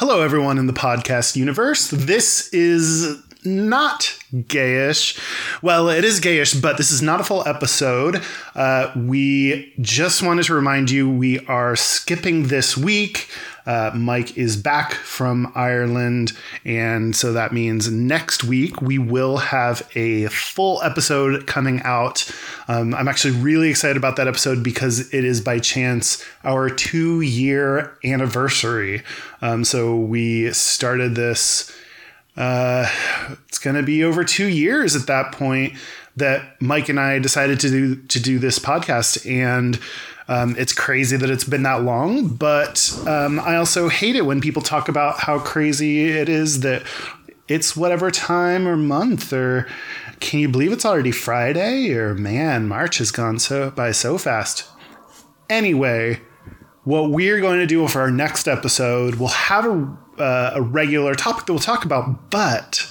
Hello, everyone in the podcast universe. This is not gayish. Well, it is gayish, but this is not a full episode. Uh, we just wanted to remind you we are skipping this week. Uh, Mike is back from Ireland, and so that means next week we will have a full episode coming out. Um, I'm actually really excited about that episode because it is by chance our two year anniversary. Um, so we started this uh, it's going to be over two years at that point that Mike and I decided to do to do this podcast, and um, it's crazy that it's been that long. But um, I also hate it when people talk about how crazy it is that it's whatever time or month or can you believe it's already Friday or man, March has gone so by so fast. Anyway, what we're going to do for our next episode, we'll have a uh, a regular topic that we'll talk about, but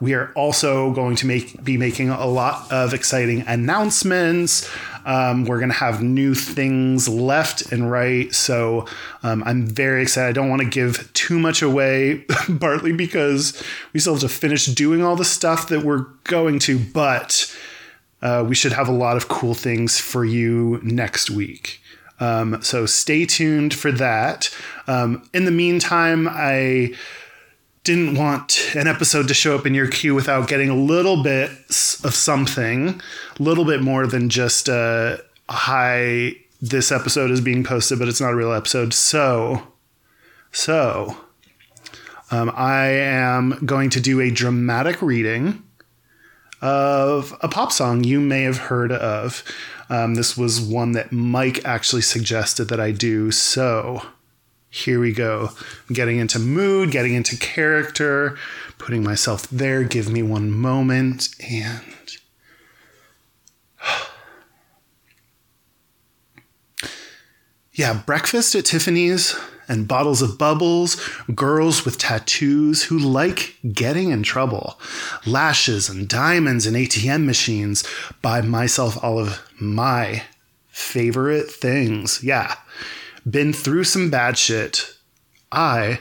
we are also going to make be making a lot of exciting announcements. Um, we're going to have new things left and right. So um, I'm very excited. I don't want to give too much away, partly because we still have to finish doing all the stuff that we're going to, but uh, we should have a lot of cool things for you next week. Um, so stay tuned for that. Um, in the meantime, I didn't want an episode to show up in your queue without getting a little bit of something, a little bit more than just uh, hi, this episode is being posted, but it's not a real episode. So, so um, I am going to do a dramatic reading of a pop song you may have heard of. Um, this was one that Mike actually suggested that I do. So here we go. I'm getting into mood, getting into character, putting myself there. Give me one moment. And. yeah, breakfast at Tiffany's and bottles of bubbles, girls with tattoos who like getting in trouble, lashes and diamonds and ATM machines. Buy myself all of my favorite things. Yeah, been through some bad shit. I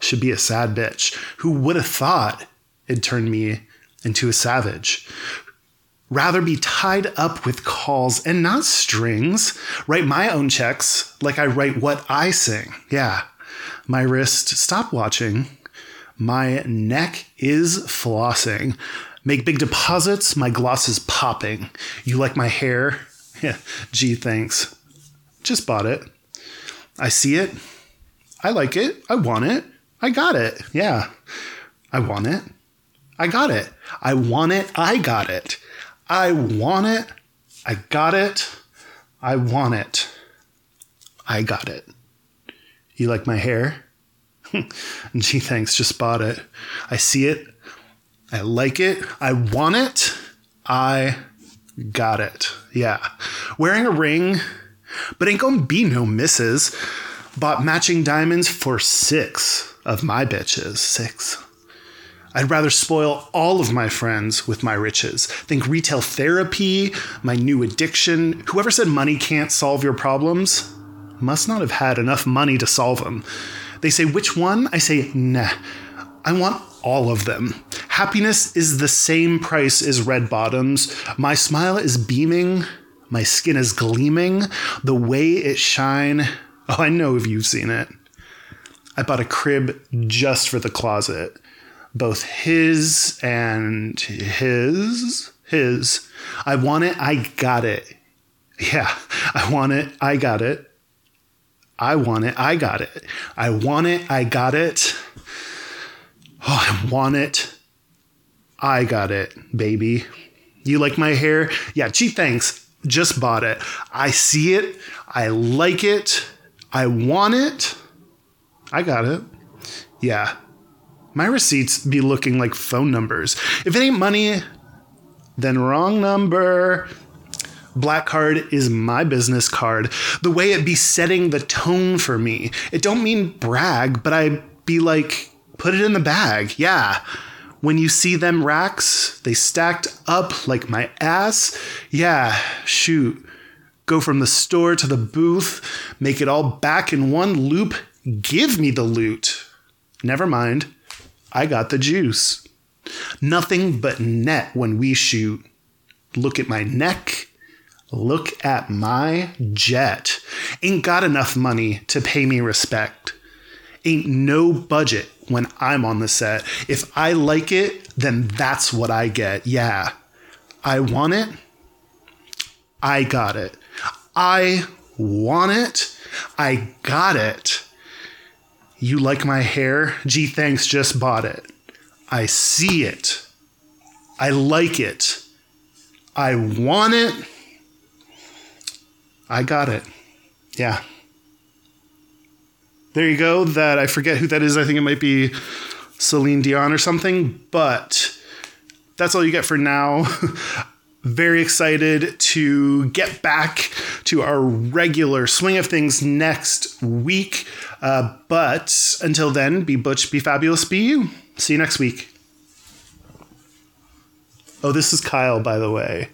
should be a sad bitch. Who would have thought it turned me into a savage? Rather be tied up with calls and not strings. Write my own checks like I write what I sing. Yeah. My wrist, stop watching. My neck is flossing. Make big deposits, my gloss is popping. You like my hair? Yeah, gee, thanks. Just bought it. I see it. I like it. I want it. I got it. Yeah. I want it. I got it. I want it. I got it. I want it. I got it. I want it. I got it. You like my hair? Gee, thanks. Just bought it. I see it. I like it. I want it. I got it. Yeah. Wearing a ring, but ain't gonna be no misses. Bought matching diamonds for six of my bitches. Six. I'd rather spoil all of my friends with my riches. Think retail therapy, my new addiction. Whoever said money can't solve your problems must not have had enough money to solve them. They say, which one? I say, nah. I want all of them. Happiness is the same price as red bottoms. My smile is beaming. My skin is gleaming. The way it shine. Oh, I know if you've seen it. I bought a crib just for the closet both his and his. His. I want it. I got it. Yeah. I want it. I got it. I want it. I got it. I want it. I got it. Oh, I want it. I got it, baby. You like my hair? Yeah, gee, thanks. Just bought it. I see it. I like it. I want it. I got it. Yeah, my receipts be looking like phone numbers. If it ain't money, then wrong number. Black card is my business card. The way it be setting the tone for me. It don't mean brag, but I be like, put it in the bag. Yeah. When you see them racks, they stacked up like my ass. Yeah, shoot. Go from the store to the booth, make it all back in one loop. Give me the loot. Never mind. I got the juice. Nothing but net when we shoot. Look at my neck. Look at my jet. Ain't got enough money to pay me respect. Ain't no budget when I'm on the set. If I like it, then that's what I get. Yeah. I want it. I got it. I want it. I got it. You like my hair? Gee, thanks, just bought it. I see it. I like it. I want it. I got it. Yeah. There you go. That I forget who that is. I think it might be Celine Dion or something, but that's all you get for now. Very excited to get back to our regular swing of things next week. Uh, but until then, be Butch, be fabulous, be you. See you next week. Oh, this is Kyle, by the way.